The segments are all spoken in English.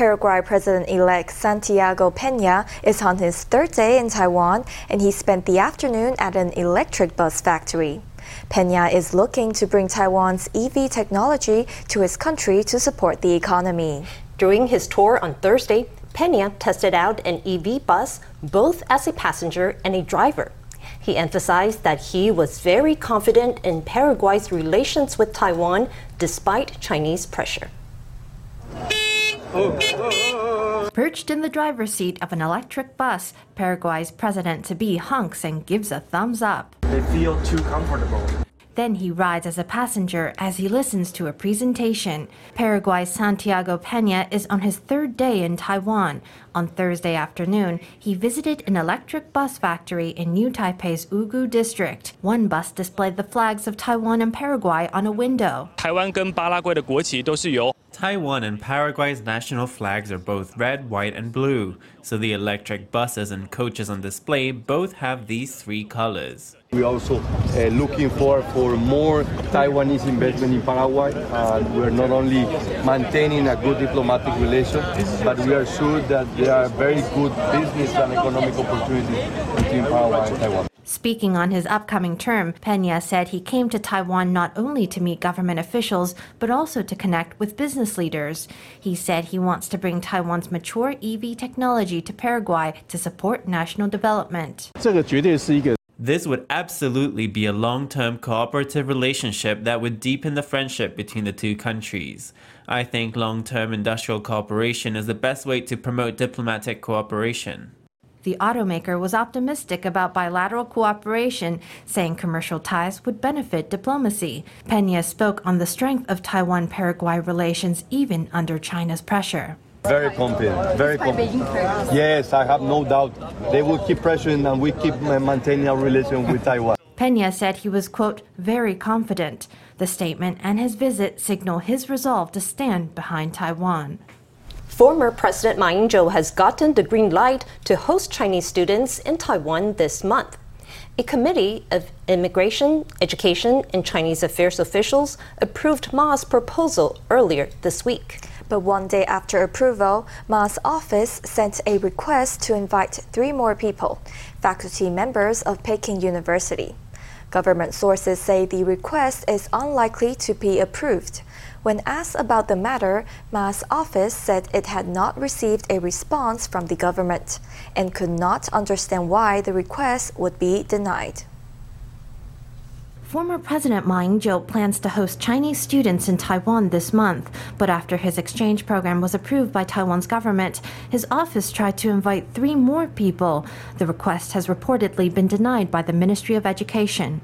Paraguay President elect Santiago Pena is on his third day in Taiwan and he spent the afternoon at an electric bus factory. Pena is looking to bring Taiwan's EV technology to his country to support the economy. During his tour on Thursday, Pena tested out an EV bus both as a passenger and a driver. He emphasized that he was very confident in Paraguay's relations with Taiwan despite Chinese pressure. Perched in the driver's seat of an electric bus, Paraguay's president to be honks and gives a thumbs up. They feel too comfortable. Then he rides as a passenger as he listens to a presentation. Paraguay's Santiago Pena is on his third day in Taiwan. On Thursday afternoon, he visited an electric bus factory in New Taipei's Wugu district. One bus displayed the flags of Taiwan and Paraguay on a window. Taiwan and Paraguay's national flags are both red, white, and blue, so the electric buses and coaches on display both have these three colors. We're also uh, looking for, for more Taiwanese investment in Paraguay. Uh, we're not only maintaining a good diplomatic relation, but we are sure that there are very good business and economic opportunities between Paraguay and Taiwan. Speaking on his upcoming term, Pena said he came to Taiwan not only to meet government officials, but also to connect with business leaders. He said he wants to bring Taiwan's mature EV technology to Paraguay to support national development. 这个绝对是一个 this would absolutely be a long term cooperative relationship that would deepen the friendship between the two countries. I think long term industrial cooperation is the best way to promote diplomatic cooperation. The automaker was optimistic about bilateral cooperation, saying commercial ties would benefit diplomacy. Pena spoke on the strength of Taiwan Paraguay relations even under China's pressure. Very confident. Very confident. Yes, I have no doubt. They will keep pressuring and we keep maintaining our relation with Taiwan. Pena said he was, quote, very confident. The statement and his visit signal his resolve to stand behind Taiwan. Former President Ma Ying-jeou has gotten the green light to host Chinese students in Taiwan this month. A committee of immigration, education, and Chinese affairs officials approved Ma's proposal earlier this week. But one day after approval, Ma's office sent a request to invite three more people, faculty members of Peking University. Government sources say the request is unlikely to be approved. When asked about the matter, Ma's office said it had not received a response from the government and could not understand why the request would be denied. Former President Ma Ying-jeou plans to host Chinese students in Taiwan this month, but after his exchange program was approved by Taiwan's government, his office tried to invite three more people. The request has reportedly been denied by the Ministry of Education.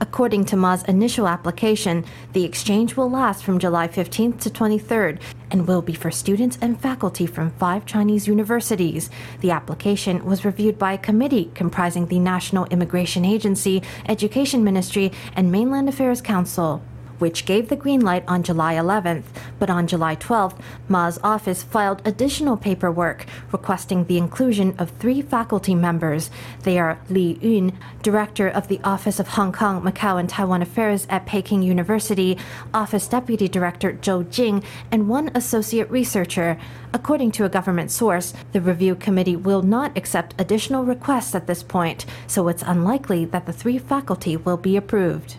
According to Ma's initial application, the exchange will last from July 15th to 23rd and will be for students and faculty from five Chinese universities. The application was reviewed by a committee comprising the National Immigration Agency, Education Ministry, and Mainland Affairs Council which gave the green light on July 11th. But on July 12th, Ma's office filed additional paperwork requesting the inclusion of three faculty members. They are Li Yun, director of the Office of Hong Kong, Macau, and Taiwan Affairs at Peking University, Office Deputy Director Zhou Jing, and one associate researcher. According to a government source, the review committee will not accept additional requests at this point, so it's unlikely that the three faculty will be approved.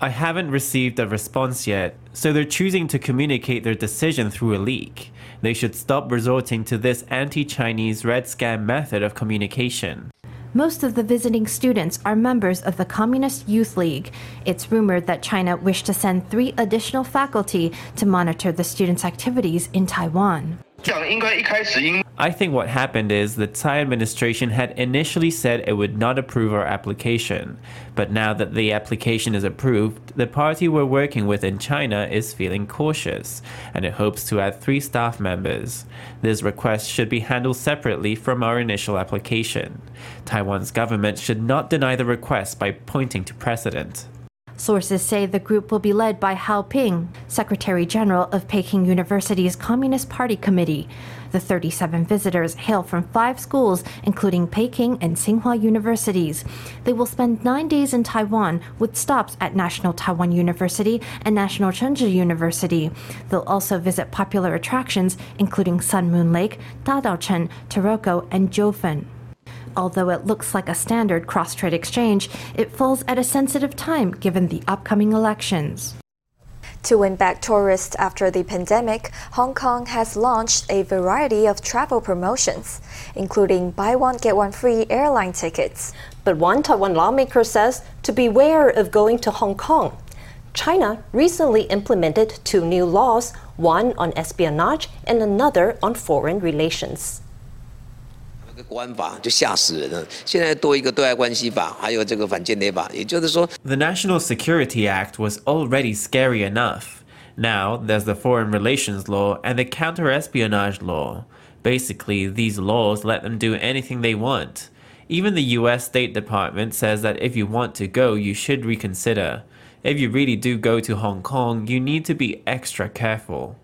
I haven't received a response yet, so they're choosing to communicate their decision through a leak. They should stop resorting to this anti Chinese red scam method of communication. Most of the visiting students are members of the Communist Youth League. It's rumored that China wished to send three additional faculty to monitor the students' activities in Taiwan. I think what happened is the Tsai administration had initially said it would not approve our application, but now that the application is approved, the party we're working with in China is feeling cautious, and it hopes to add three staff members. This request should be handled separately from our initial application. Taiwan's government should not deny the request by pointing to precedent. Sources say the group will be led by Hao Ping, Secretary General of Peking University's Communist Party Committee. The 37 visitors hail from five schools, including Peking and Tsinghua universities. They will spend nine days in Taiwan with stops at National Taiwan University and National Chengchi University. They'll also visit popular attractions, including Sun Moon Lake, Dadaocheng, Taroko, and Jiufen. Although it looks like a standard cross strait exchange, it falls at a sensitive time given the upcoming elections. To win back tourists after the pandemic, Hong Kong has launched a variety of travel promotions, including buy one get one free airline tickets. But one Taiwan lawmaker says to beware of going to Hong Kong. China recently implemented two new laws, one on espionage and another on foreign relations. 国安法就吓死人了。现在多一个对外关系法，还有这个反间谍法，也就是说，The National Security Act was already scary enough. Now there's the Foreign Relations Law and the Counter-Espionage Law. Basically, these laws let them do anything they want. Even the US State Department says that if you want to go, you should reconsider. If you really do go to Hong Kong, you need to be extra careful.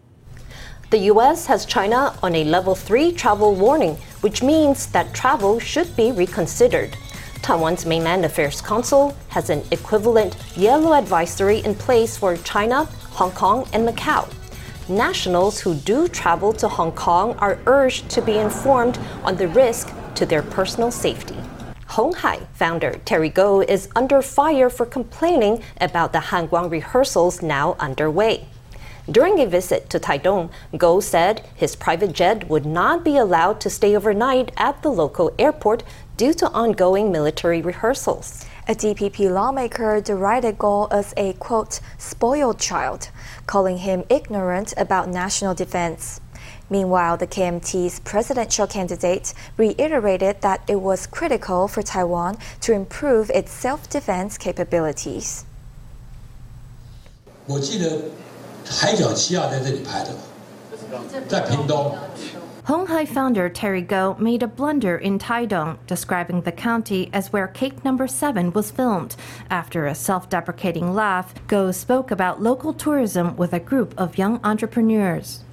The US has China on a level 3 travel warning, which means that travel should be reconsidered. Taiwan's Mainland Affairs Council has an equivalent yellow advisory in place for China, Hong Kong, and Macau. Nationals who do travel to Hong Kong are urged to be informed on the risk to their personal safety. Hong Hai founder Terry Gou is under fire for complaining about the Hanguang rehearsals now underway. During a visit to Taidong, Gou said his private jet would not be allowed to stay overnight at the local airport due to ongoing military rehearsals. A DPP lawmaker derided Gou as a, quote, spoiled child, calling him ignorant about national defense. Meanwhile, the KMT's presidential candidate reiterated that it was critical for Taiwan to improve its self defense capabilities. 我记得海角七号在这里拍的吧，在屏东。Hong Hai founder Terry Gou made a blunder in Taidong, describing the county as where Cape Number no. 7 was filmed. After a self deprecating laugh, Gou spoke about local tourism with a group of young entrepreneurs.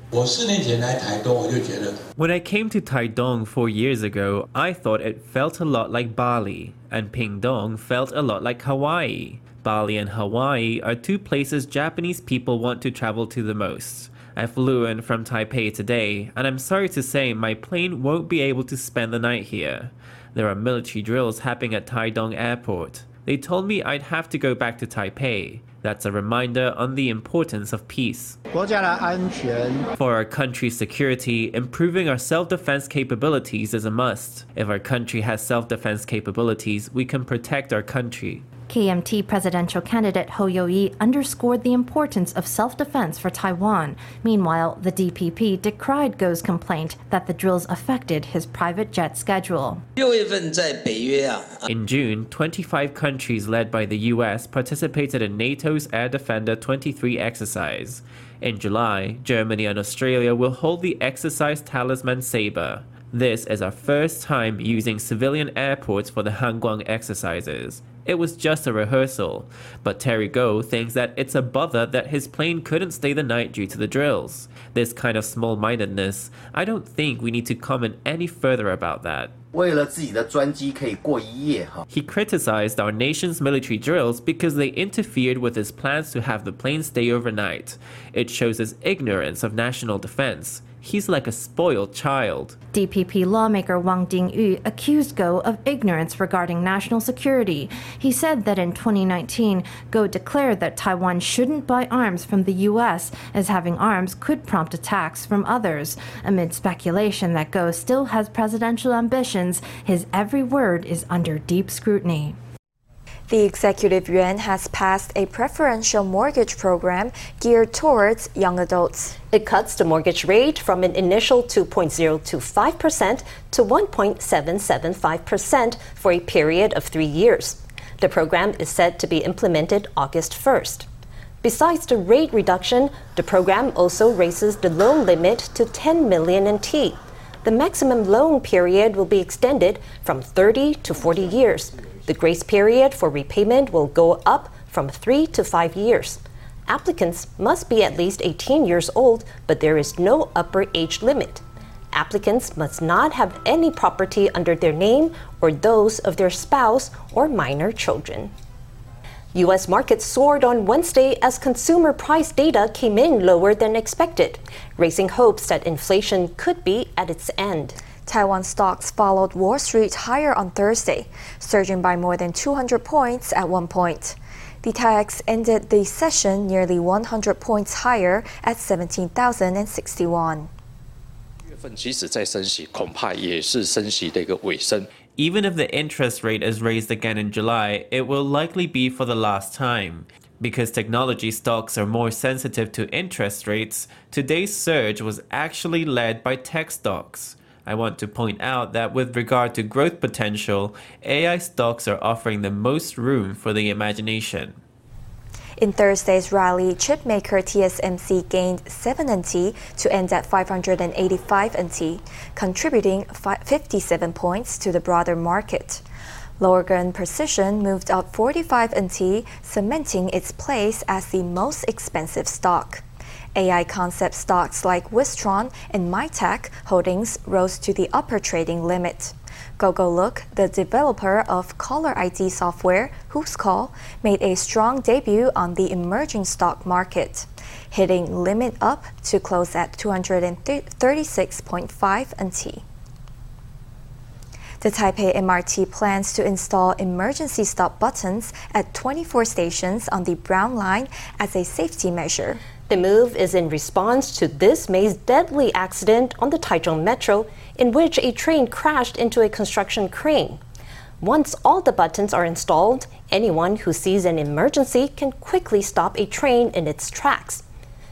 When I came to Taidong four years ago, I thought it felt a lot like Bali, and Pingdong felt a lot like Hawaii. Bali and Hawaii are two places Japanese people want to travel to the most. I flew in from Taipei today, and I'm sorry to say my plane won't be able to spend the night here. There are military drills happening at Taidong Airport. They told me I'd have to go back to Taipei. That's a reminder on the importance of peace. For our country's security, improving our self defense capabilities is a must. If our country has self defense capabilities, we can protect our country. KMT presidential candidate Hou Yu-ih underscored the importance of self-defense for Taiwan. Meanwhile, the DPP decried Gou's complaint that the drills affected his private jet schedule. In June, 25 countries led by the US participated in NATO's Air Defender 23 exercise. In July, Germany and Australia will hold the exercise Talisman Sabre. This is our first time using civilian airports for the Hanguang exercises. It was just a rehearsal, but Terry Gou thinks that it's a bother that his plane couldn't stay the night due to the drills. This kind of small mindedness, I don't think we need to comment any further about that. He criticized our nation's military drills because they interfered with his plans to have the plane stay overnight. It shows his ignorance of national defense. He's like a spoiled child. DPP lawmaker Wang Dingyu accused Gou of ignorance regarding national security. He said that in 2019, Gou declared that Taiwan shouldn't buy arms from the U.S., as having arms could prompt attacks from others. Amid speculation that Gou still has presidential ambitions, his every word is under deep scrutiny. The executive yuan has passed a preferential mortgage program geared towards young adults. It cuts the mortgage rate from an initial 2.025% to 1.775% for a period of three years. The program is set to be implemented August 1st. Besides the rate reduction, the program also raises the loan limit to 10 million NT. The maximum loan period will be extended from 30 to 40 years. The grace period for repayment will go up from three to five years. Applicants must be at least 18 years old, but there is no upper age limit. Applicants must not have any property under their name or those of their spouse or minor children. U.S. markets soared on Wednesday as consumer price data came in lower than expected, raising hopes that inflation could be at its end. Taiwan stocks followed Wall Street higher on Thursday, surging by more than 200 points at one point. The TAIEX ended the session nearly 100 points higher at 17,061. Even if the interest rate is raised again in July, it will likely be for the last time. Because technology stocks are more sensitive to interest rates, today's surge was actually led by tech stocks. I want to point out that with regard to growth potential, AI stocks are offering the most room for the imagination. In Thursday's rally, chipmaker TSMC gained 7 NT to end at 585 NT, contributing 57 points to the broader market. Largan Precision moved up 45 NT, cementing its place as the most expensive stock. AI concept stocks like Wistron and MiTAC Holdings rose to the upper trading limit. GoGoLook, the developer of caller ID software Whoscall, made a strong debut on the emerging stock market, hitting limit up to close at 236.5 NT. The Taipei MRT plans to install emergency stop buttons at 24 stations on the Brown Line as a safety measure. The move is in response to this May's deadly accident on the Taichung Metro, in which a train crashed into a construction crane. Once all the buttons are installed, anyone who sees an emergency can quickly stop a train in its tracks.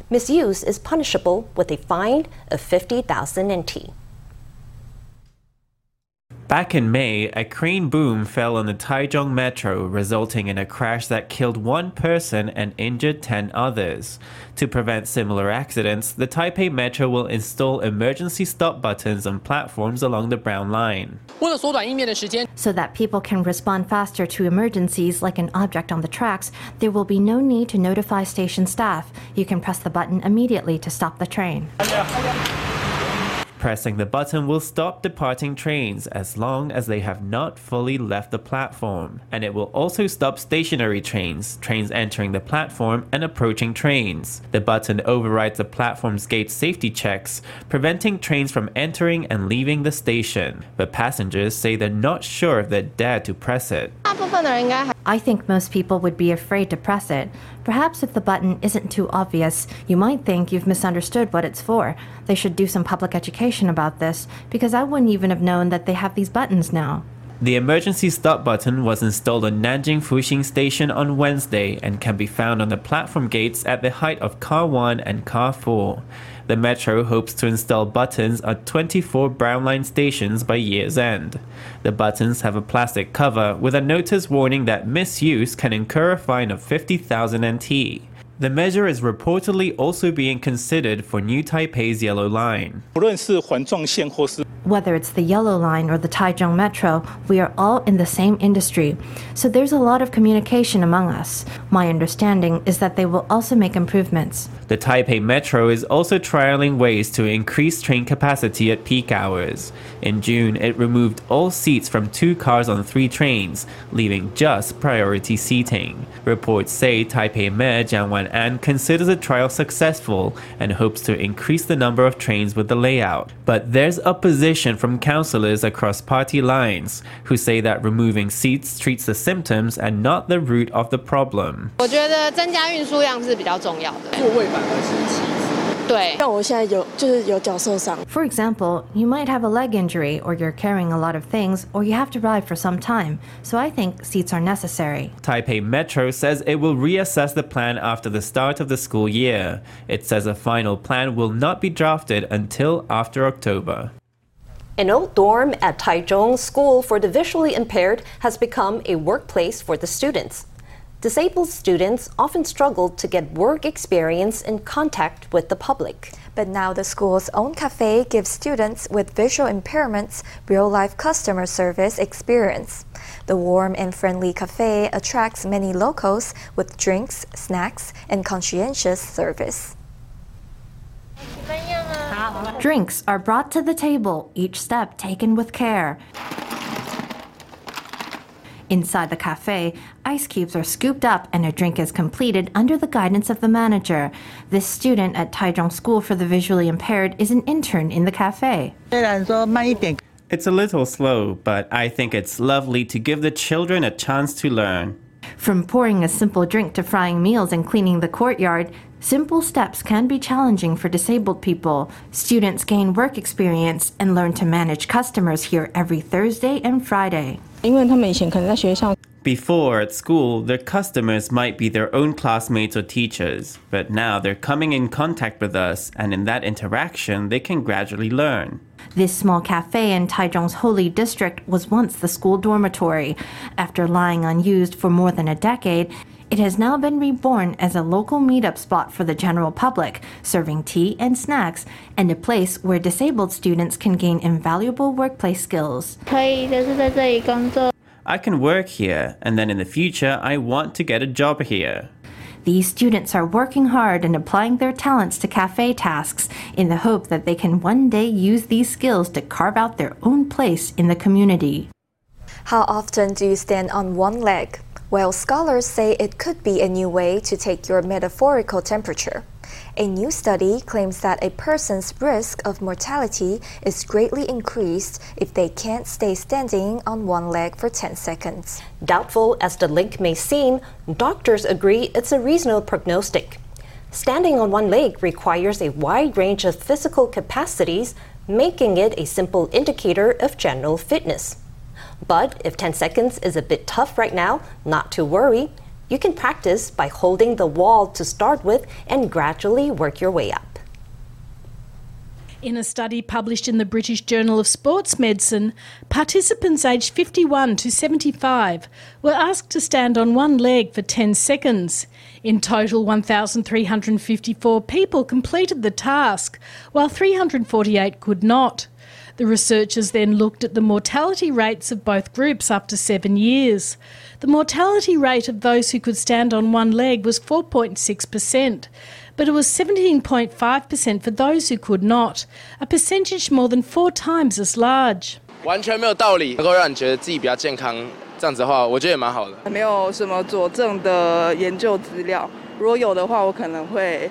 Misuse is punishable with a fine of 50,000 NT. Back in May, a crane boom fell on the Taichung Metro, resulting in a crash that killed one person and injured 10 others. To prevent similar accidents, the Taipei Metro will install emergency stop buttons on platforms along the Brown Line. So that people can respond faster to emergencies like an object on the tracks, there will be no need to notify station staff. You can press the button immediately to stop the train. Pressing the button will stop departing trains as long as they have not fully left the platform, and it will also stop stationary trains, trains entering the platform and approaching trains. The button overrides the platform's gate safety checks, preventing trains from entering and leaving the station. But passengers say they're not sure if they dare to press it. I think most people would be afraid to press it. Perhaps if the button isn't too obvious, you might think you've misunderstood what it's for. They should do some public education about this, because I wouldn't even have known that they have these buttons now. The emergency stop button was installed on Nanjing Fuxing Station on Wednesday and can be found on the platform gates at the height of Car 1 and Car 4. The Metro hopes to install buttons at 24 Brown Line stations by year's end. The buttons have a plastic cover with a notice warning that misuse can incur a fine of 50,000 NT. The measure is reportedly also being considered for New Taipei's Yellow Line. Whether it's the Yellow Line or the Taichung Metro, we are all in the same industry, so there's a lot of communication among us. My understanding is that they will also make improvements. The Taipei Metro is also trialing ways to increase train capacity at peak hours. In June, it removed all seats from two cars on three trains, leaving just priority seating. Reports say Taipei Mayor Jiang Wan-an considers the trial successful and hopes to increase the number of trains with the layout. But there's opposition opposition from councillors across party lines who say that removing seats treats the symptoms and not the root of the problem. For example, you might have a leg injury, or you're carrying a lot of things, or you have to ride for some time. So I think seats are necessary. Taipei Metro says it will reassess the plan after the start of the school year. It says a final plan will not be drafted until after October. An old dorm at Taichung School for the Visually Impaired has become a workplace for the students. Disabled students often struggle to get work experience in contact with the public. But now the school's own cafe gives students with visual impairments real life customer service experience. The warm and friendly cafe attracts many locals with drinks, snacks, and conscientious service. Drinks are brought to the table, each step taken with care. Inside the cafe, ice cubes are scooped up and a drink is completed under the guidance of the manager. This student at Taichung School for the Visually Impaired is an intern in the cafe. It's a little slow, but I think it's lovely to give the children a chance to learn. From pouring a simple drink to frying meals and cleaning the courtyard, simple steps can be challenging for disabled people. Students gain work experience and learn to manage customers here every Thursday and Friday. Before, at school, their customers might be their own classmates or teachers, but now they're coming in contact with us, and in that interaction, they can gradually learn. This small cafe in Taichung's Holy District was once the school dormitory. After lying unused for more than a decade, it has now been reborn as a local meetup spot for the general public, serving tea and snacks, and a place where disabled students can gain invaluable workplace skills. I can work here, and then in the future, I want to get a job here. These students are working hard and applying their talents to cafe tasks in the hope that they can one day use these skills to carve out their own place in the community. How often do you stand on one leg? Well, scholars say it could be a new way to take your metaphorical temperature. A new study claims that a person's risk of mortality is greatly increased if they can't stay standing on one leg for 10 seconds. Doubtful as the link may seem, doctors agree it's a reasonable prognostic. Standing on one leg requires a wide range of physical capacities, making it a simple indicator of general fitness. But if 10 seconds is a bit tough right now, not to worry. You can practice by holding the wall to start with and gradually work your way up. In a study published in the British Journal of Sports Medicine, participants aged 51 to 75 were asked to stand on one leg for 10 seconds. In total, 1,354 people completed the task, while 348 could not. The researchers then looked at the mortality rates of both groups after seven years. The mortality rate of those who could stand on one leg was 4.6%, but it was 17.5% for those who could not, a percentage more than four times as large. 完全没有道理能够让你觉得自己比较健康，这样子的话，我觉得也蛮好的。没有什么佐证的研究资料，如果有的话，我可能会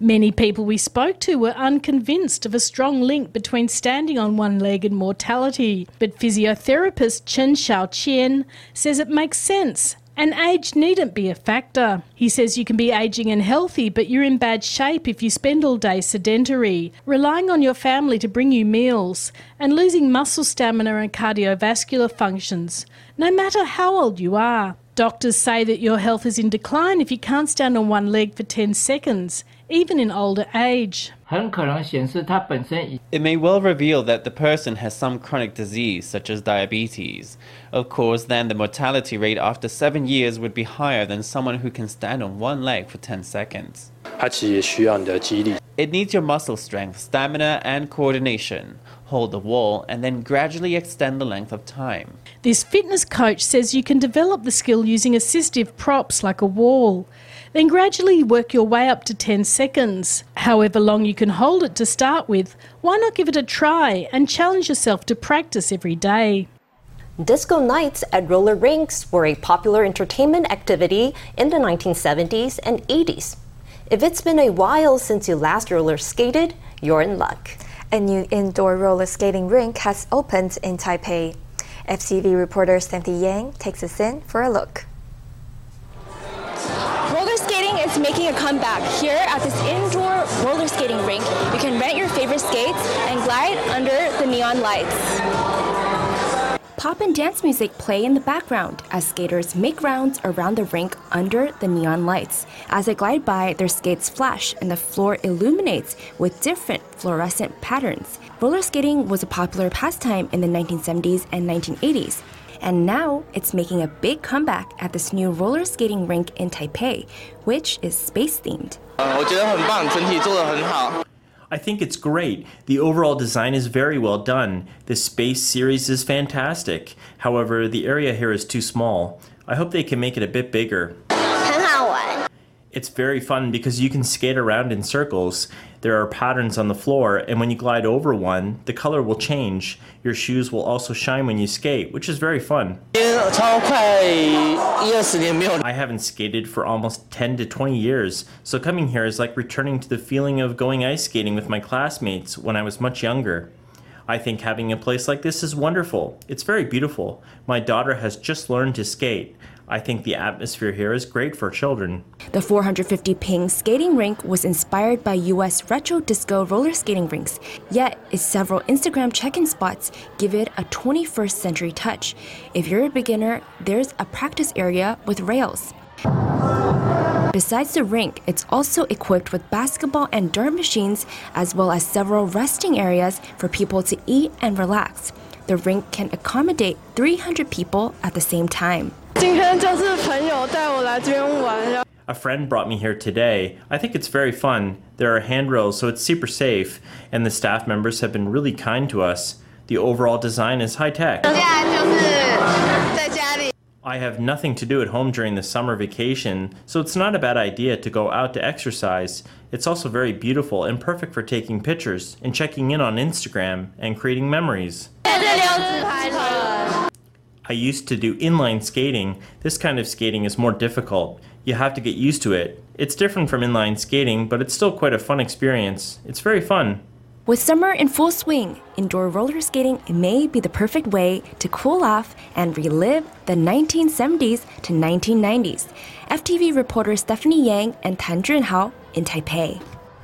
Many people we spoke to were unconvinced of a strong link between standing on one leg and mortality. But physiotherapist Chen Xiaoqian says it makes sense and age needn't be a factor. He says you can be aging and healthy, but you're in bad shape if you spend all day sedentary, relying on your family to bring you meals, and losing muscle stamina and cardiovascular functions, no matter how old you are. Doctors say that your health is in decline if you can't stand on one leg for 10 seconds, even in older age. It may well reveal that the person has some chronic disease, such as diabetes. Of course, then the mortality rate after seven years would be higher than someone who can stand on one leg for 10 seconds. It needs your muscle strength, stamina, and coordination hold the wall, and then gradually extend the length of time. This fitness coach says you can develop the skill using assistive props like a wall. Then gradually work your way up to 10 seconds. However long you can hold it to start with, why not give it a try and challenge yourself to practice every day? Disco nights at roller rinks were a popular entertainment activity in the 1970s and 80s. If it's been a while since you last roller skated, you're in luck. A new indoor roller skating rink has opened in Taipei. FTV reporter Cynthia Yang takes us in for a look. Roller skating is making a comeback. Here at this indoor roller skating rink, you can rent your favorite skates and glide under the neon lights. Pop and dance music play in the background as skaters make rounds around the rink under the neon lights. As they glide by, their skates flash and the floor illuminates with different fluorescent patterns. Roller skating was a popular pastime in the 1970s and 1980s. And now it's making a big comeback at this new roller skating rink in Taipei, which is space themed. Uh, I think it's great. The overall design is very well done. The space series is fantastic. However, the area here is too small. I hope they can make it a bit bigger. It's very fun because you can skate around in circles. There are patterns on the floor, and when you glide over one, the color will change. Your shoes will also shine when you skate, which is very fun. I haven't skated for almost 10 to 20 years, so coming here is like returning to the feeling of going ice skating with my classmates when I was much younger. I think having a place like this is wonderful. It's very beautiful. My daughter has just learned to skate. I think the atmosphere here is great for children. The 450 ping skating rink was inspired by US retro disco roller skating rinks, yet its several Instagram check-in spots give it a 21st century touch. If you're a beginner, there's a practice area with rails. Besides the rink, it's also equipped with basketball and dart machines, as well as several resting areas for people to eat and relax. The rink can accommodate 300 people at the same time. A friend brought me here today. I think it's very fun. There are handrails, so it's super safe, and the staff members have been really kind to us. The overall design is high tech. I have nothing to do at home during the summer vacation, so it's not a bad idea to go out to exercise. It's also very beautiful and perfect for taking pictures and checking in on Instagram and creating memories. I used to do inline skating. This kind of skating is more difficult. You have to get used to it. It's different from inline skating, but it's still quite a fun experience. It's very fun. With summer in full swing, indoor roller skating may be the perfect way to cool off and relive the 1970s to 1990s. FTV reporter Stephanie Yang and Tan Junhao in Taipei.